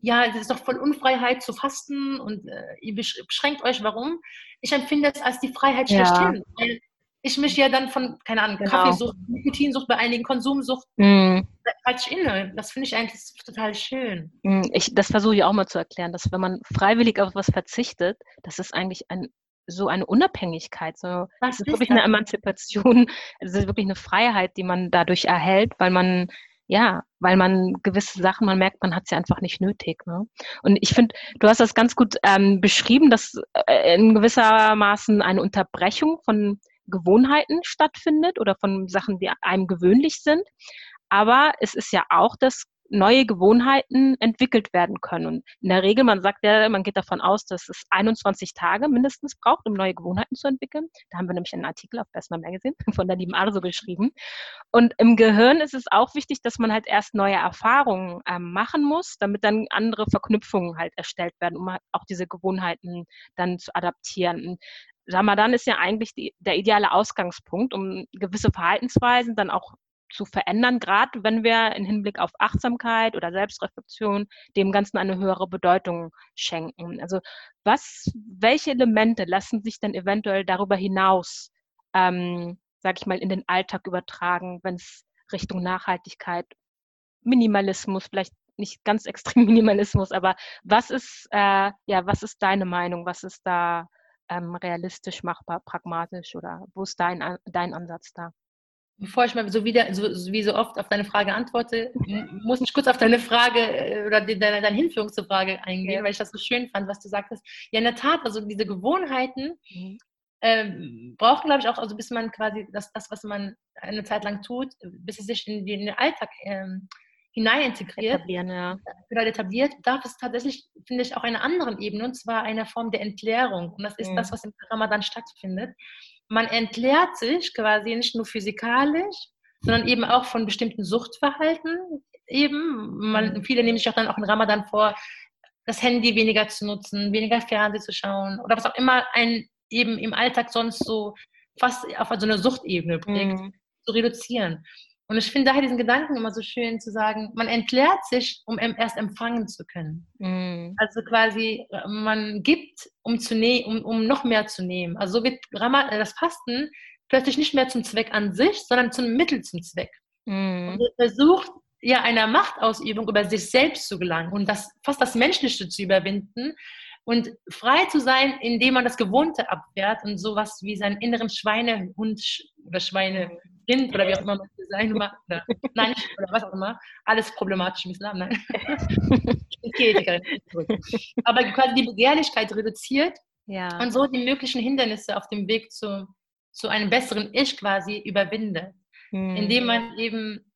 ja, das ist doch voll Unfreiheit zu fasten und äh, ihr beschränkt euch, warum? Ich empfinde es als die Freiheit schlechthin. Ja. Weil ich mich ja dann von, keine Ahnung, genau. Kaffeesucht, Nikotinsucht bei einigen, Konsumsucht, mm. Falsch inne. Das finde ich eigentlich total schön. Mm, ich, das versuche ich auch mal zu erklären, dass wenn man freiwillig auf was verzichtet, das ist eigentlich ein, so eine Unabhängigkeit. So, das ist, ist wirklich das? eine Emanzipation, es ist wirklich eine Freiheit, die man dadurch erhält, weil man ja, weil man gewisse Sachen, man merkt, man hat sie einfach nicht nötig. Ne? Und ich finde, du hast das ganz gut ähm, beschrieben, dass äh, in gewissermaßen eine Unterbrechung von Gewohnheiten stattfindet oder von Sachen, die einem gewöhnlich sind. Aber es ist ja auch das neue Gewohnheiten entwickelt werden können. Und in der Regel, man sagt ja, man geht davon aus, dass es 21 Tage mindestens braucht, um neue Gewohnheiten zu entwickeln. Da haben wir nämlich einen Artikel auf Besma Magazine von der lieben Arso geschrieben. Und im Gehirn ist es auch wichtig, dass man halt erst neue Erfahrungen ähm, machen muss, damit dann andere Verknüpfungen halt erstellt werden, um halt auch diese Gewohnheiten dann zu adaptieren. Und Ramadan ist ja eigentlich die, der ideale Ausgangspunkt, um gewisse Verhaltensweisen dann auch zu verändern, gerade wenn wir im Hinblick auf Achtsamkeit oder Selbstreflexion dem Ganzen eine höhere Bedeutung schenken. Also was, welche Elemente lassen sich denn eventuell darüber hinaus, ähm, sage ich mal, in den Alltag übertragen, wenn es Richtung Nachhaltigkeit, Minimalismus, vielleicht nicht ganz extrem Minimalismus, aber was ist, äh, ja, was ist deine Meinung? Was ist da ähm, realistisch machbar, pragmatisch oder wo ist dein, dein Ansatz da? Bevor ich mal so wieder, so, wie so oft auf deine Frage antworte, muss ich kurz auf deine Frage äh, oder die, deine, deine Hinführung zur Frage eingehen, ja. weil ich das so schön fand, was du sagtest. Ja, in der Tat, also diese Gewohnheiten mhm. ähm, brauchen, glaube ich, auch, also bis man quasi das, das, was man eine Zeit lang tut, bis es sich in, in den Alltag ähm, hinein integriert, etablieren, ja. genau, etabliert, darf es tatsächlich, finde ich, auch eine andere Ebene, und zwar eine Form der Entleerung. Und das ist mhm. das, was im Ramadan stattfindet man entleert sich quasi nicht nur physikalisch, sondern eben auch von bestimmten Suchtverhalten. Eben, man, viele nehmen sich auch dann auch in Ramadan vor, das Handy weniger zu nutzen, weniger Fernsehen zu schauen oder was auch immer ein eben im Alltag sonst so fast auf so eine Suchtebene bringt, mhm. zu reduzieren. Und ich finde daher diesen Gedanken immer so schön zu sagen, man entleert sich, um erst empfangen zu können. Mhm. Also quasi, man gibt, um, zu ne um, um noch mehr zu nehmen. Also so wird äh, das Fasten plötzlich nicht mehr zum Zweck an sich, sondern zum Mittel zum Zweck. Mhm. Und man versucht, ja einer Machtausübung über sich selbst zu gelangen und das, fast das Menschliche zu überwinden und frei zu sein, indem man das Gewohnte abwehrt und sowas wie seinen inneren Schweinehund oder Schweine Kind oder wie auch immer man das sein mag, oder, nein, oder was auch immer, alles problematisch im Islam, nein. bin Aber quasi die Begehrlichkeit reduziert ja. und so die möglichen Hindernisse auf dem Weg zu, zu einem besseren Ich quasi überwindet. Hm. Indem man eben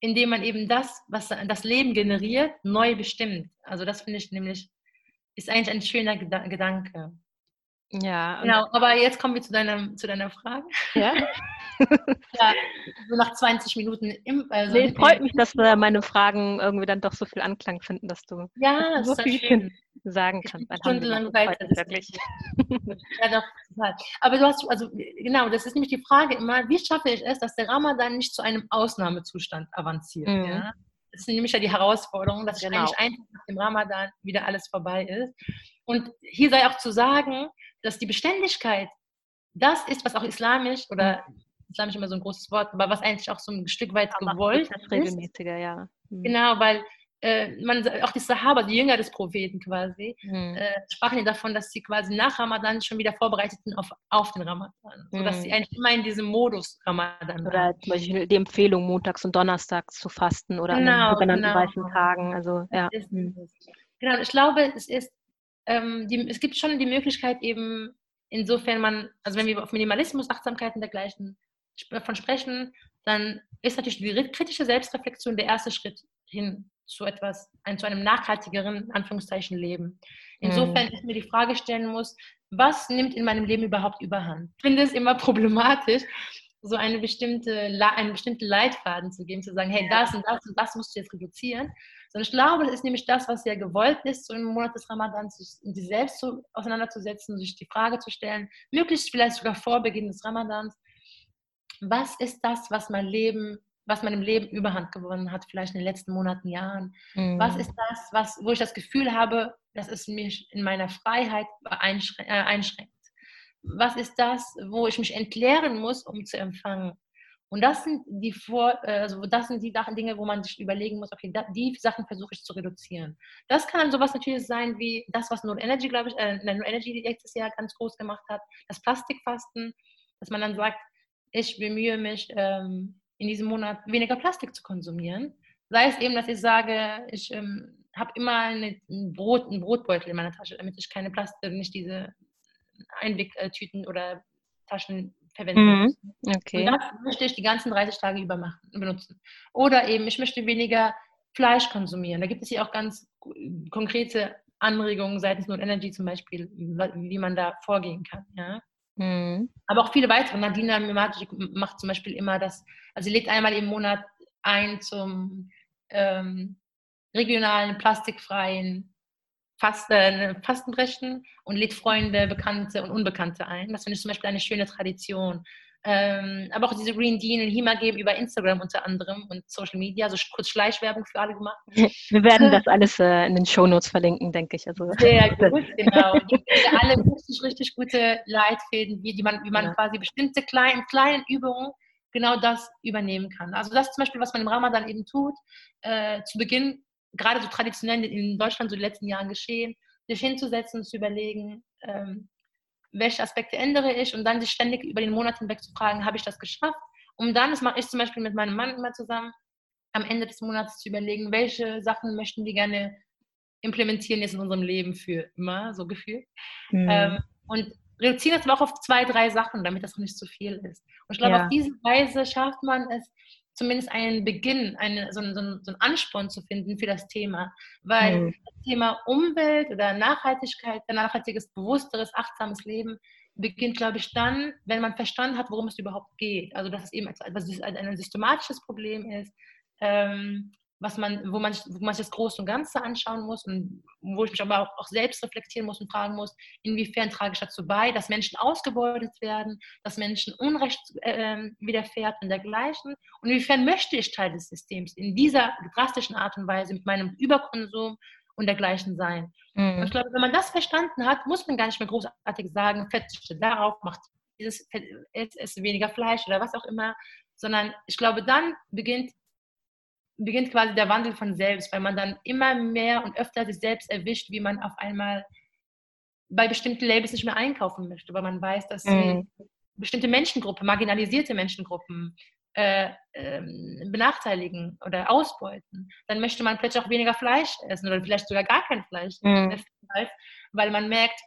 indem man eben das, was das Leben generiert, neu bestimmt. Also das finde ich nämlich, ist eigentlich ein schöner Gedanke. Ja. Genau, aber jetzt kommen wir zu deiner, zu deiner Frage. Ja. ja, so nach 20 Minuten. Im, also nee, freut mich, dass meine Fragen irgendwie dann doch so viel Anklang finden, dass du ja, so viel schön. sagen kannst. Stundenlang weiter. Wirklich. ja, doch, total. Aber du hast, also genau, das ist nämlich die Frage immer, wie schaffe ich es, dass der Ramadan nicht zu einem Ausnahmezustand avanciert? Mhm. Ja? Das ist nämlich ja die Herausforderung, dass genau. eigentlich einfach nach dem Ramadan wieder alles vorbei ist. Und hier sei auch zu sagen, dass die Beständigkeit das ist, was auch islamisch oder islamisch immer so ein großes Wort, aber was eigentlich auch so ein Stück weit gewollt ist. Regelmäßiger, ja. Mhm. Genau, weil äh, man, auch die Sahaba, die Jünger des Propheten quasi, mhm. äh, sprachen ja davon, dass sie quasi nach Ramadan schon wieder vorbereitet sind auf, auf den Ramadan. Mhm. Sodass sie eigentlich immer in diesem Modus Ramadan Oder waren. zum Beispiel die Empfehlung, montags und donnerstags zu fasten oder genau, an den sogenannten genau. weißen Tagen. Also, ja. Genau, ich glaube, es ist ähm, die, es gibt schon die Möglichkeit eben, insofern man, also wenn wir auf Minimalismus, Achtsamkeit und dergleichen davon sprechen, dann ist natürlich die kritische Selbstreflexion der erste Schritt hin zu etwas, ein, zu einem nachhaltigeren, Anführungszeichen, Leben. Insofern mhm. ich mir die Frage stellen muss, was nimmt in meinem Leben überhaupt überhand? Ich finde es immer problematisch, so eine bestimmte, einen bestimmten Leitfaden zu geben, zu sagen, hey, das und das und das musst du jetzt reduzieren. Sondern ich glaube, das ist nämlich das, was ja gewollt ist, so im Monat des Ramadans, sich selbst zu, auseinanderzusetzen, sich die Frage zu stellen, möglichst vielleicht sogar vor Beginn des Ramadans, was ist das, was mein Leben, was meinem Leben Überhand gewonnen hat, vielleicht in den letzten Monaten, Jahren? Mhm. Was ist das, was, wo ich das Gefühl habe, dass es mich in meiner Freiheit einschränkt? Äh, einschränkt? was ist das, wo ich mich entleeren muss, um zu empfangen. Und das sind die Vor also das sind die Sachen, Dinge, wo man sich überlegen muss, okay, die Sachen versuche ich zu reduzieren. Das kann dann sowas natürlich sein wie das, was Null Energy, glaube ich, äh, Null Energy letztes Jahr ganz groß gemacht hat, das Plastikfasten, dass man dann sagt, ich bemühe mich, ähm, in diesem Monat weniger Plastik zu konsumieren. Sei es eben, dass ich sage, ich ähm, habe immer eine, ein Brot, einen Brotbeutel in meiner Tasche, damit ich keine Plastik, nicht diese Einwegtüten oder Taschen verwenden Mhm. muss. Okay. Und das möchte ich die ganzen 30 Tage über machen, benutzen. Oder eben, ich möchte weniger Fleisch konsumieren. Da gibt es hier auch ganz konkrete Anregungen seitens Not Energy zum Beispiel, wie man da vorgehen kann. Ja? Mhm. Aber auch viele weitere. Nadina Mimatic macht zum Beispiel immer das, also sie legt einmal im Monat ein zum ähm, regionalen, plastikfreien Fast, äh, Fastenbrechen und lädt Freunde, Bekannte und Unbekannte ein. Das finde ich zum Beispiel eine schöne Tradition. Ähm, aber auch diese Green Dean und Hima geben über Instagram unter anderem und Social Media, so kurz Schleichwerbung für alle gemacht. Wir werden das alles äh, in den Shownotes verlinken, denke ich. Also, Sehr gut, genau. Die haben alle richtig, richtig gute Leitfäden, wie, die man, wie man Ja. quasi bestimmte kleinen, kleinen Übungen genau das übernehmen kann. Also das zum Beispiel, was man im Ramadan eben tut, äh, zu Beginn, gerade so traditionell in Deutschland so die letzten Jahren geschehen, sich hinzusetzen und zu überlegen, ähm, welche Aspekte ändere ich und dann sich ständig über den Monat hinweg zu fragen, habe ich das geschafft? Und dann, das mache ich zum Beispiel mit meinem Mann immer zusammen, am Ende des Monats zu überlegen, welche Sachen möchten wir gerne implementieren jetzt in unserem Leben für immer, so gefühlt. Mhm. Ähm, und reduzieren das aber auch auf zwei, drei Sachen, damit das nicht zu viel ist. Und ich glaube, Ja. auf diese Weise schafft man es, zumindest einen Beginn, einen, so, einen, so einen Ansporn zu finden für das Thema. Weil Mhm. das Thema Umwelt oder Nachhaltigkeit, ein nachhaltiges, bewussteres, achtsames Leben beginnt, glaube ich, dann, wenn man verstanden hat, worum es überhaupt geht. Also, dass es eben etwas, ein systematisches Problem ist, ähm, was man, wo, man, wo man sich das Große und Ganze anschauen muss und wo ich mich aber auch, auch selbst reflektieren muss und fragen muss, inwiefern trage ich dazu bei, dass Menschen ausgebeutet werden, dass Menschen Unrecht äh, widerfährt und dergleichen und inwiefern möchte ich Teil des Systems in dieser drastischen Art und Weise mit meinem Überkonsum und dergleichen sein. Mhm. Und ich glaube, wenn man das verstanden hat, muss man gar nicht mehr großartig sagen, verzichte darauf, macht dieses, esse weniger Fleisch oder was auch immer, sondern ich glaube, dann beginnt beginnt quasi der Wandel von selbst, weil man dann immer mehr und öfter sich selbst erwischt, wie man auf einmal bei bestimmten Labels nicht mehr einkaufen möchte, weil man weiß, dass Mhm. bestimmte Menschengruppen, marginalisierte Menschengruppen äh, ähm, benachteiligen oder ausbeuten. Dann möchte man plötzlich auch weniger Fleisch essen oder vielleicht sogar gar kein Fleisch, Mhm. weil man merkt,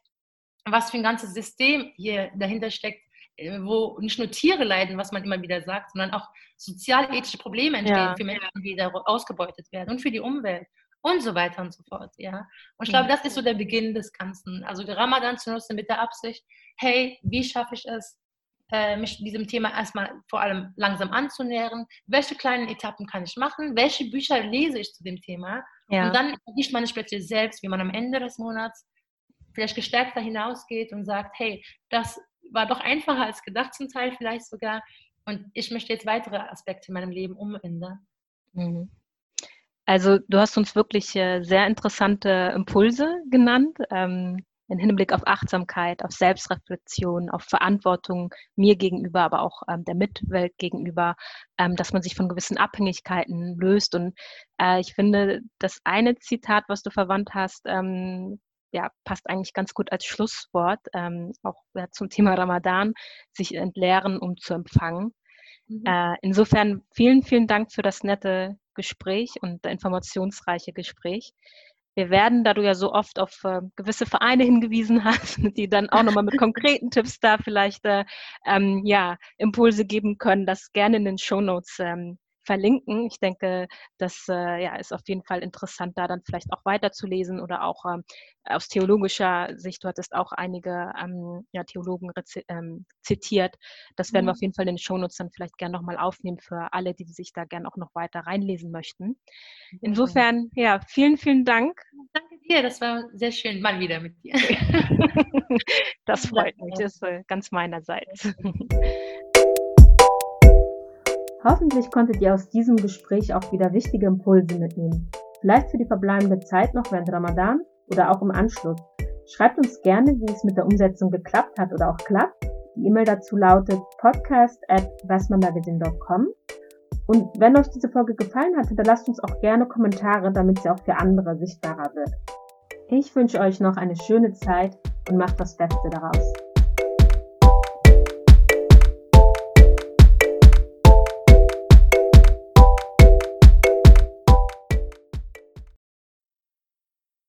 was für ein ganzes System hier dahinter steckt, wo nicht nur Tiere leiden, was man immer wieder sagt, sondern auch sozialethische Probleme entstehen Ja. für Menschen, die da ausgebeutet werden und für die Umwelt und so weiter und so fort. Ja. Und ich glaube, das ist so der Beginn des Ganzen. Also der Ramadan zu nutzen mit der Absicht, hey, wie schaffe ich es, äh, mich diesem Thema erstmal vor allem langsam anzunähern? Welche kleinen Etappen kann ich machen? Welche Bücher lese ich zu dem Thema? Ja. Und dann erwischt man sich plötzlich selbst, wie man am Ende des Monats vielleicht gestärkter hinausgeht und sagt, hey, das war doch einfacher als gedacht zum Teil vielleicht sogar. Und ich möchte jetzt weitere Aspekte in meinem Leben umändern. Mhm. Also du hast uns wirklich äh, sehr interessante Impulse genannt, ähm, im Hinblick auf Achtsamkeit, auf Selbstreflexion, auf Verantwortung mir gegenüber, aber auch ähm, der Mitwelt gegenüber, ähm, dass man sich von gewissen Abhängigkeiten löst. Und äh, ich finde, das eine Zitat, was du verwandt hast, ähm, ja, passt eigentlich ganz gut als Schlusswort, ähm, auch ja, zum Thema Ramadan, sich entleeren, um zu empfangen. Mhm. Äh, insofern vielen, vielen Dank für das nette Gespräch und informationsreiche Gespräch. Wir werden, da du ja so oft auf äh, gewisse Vereine hingewiesen hast, die dann auch nochmal mit konkreten Tipps da vielleicht äh, ähm, ja, Impulse geben können, das gerne in den Shownotes ähm, verlinken. Ich denke, das äh, ja, ist auf jeden Fall interessant, da dann vielleicht auch weiterzulesen oder auch ähm, aus theologischer Sicht. Du hattest auch einige ähm, ja, Theologen ähm, zitiert. Das werden mhm. wir auf jeden Fall in den Shownotes dann vielleicht gerne nochmal aufnehmen für alle, die sich da gerne auch noch weiter reinlesen möchten. Insofern, ja, vielen, vielen Dank. Danke dir, das war sehr schön, mal wieder mit dir. das freut mich, das ist äh, ganz meinerseits. Hoffentlich konntet ihr aus diesem Gespräch auch wieder wichtige Impulse mitnehmen. Vielleicht für die verbleibende Zeit noch während Ramadan oder auch im Anschluss. Schreibt uns gerne, wie es mit der Umsetzung geklappt hat oder auch klappt. Die E-Mail dazu lautet podcast at. Und wenn euch diese Folge gefallen hat, hinterlasst uns auch gerne Kommentare, damit sie auch für andere sichtbarer wird. Ich wünsche euch noch eine schöne Zeit und macht das Beste daraus.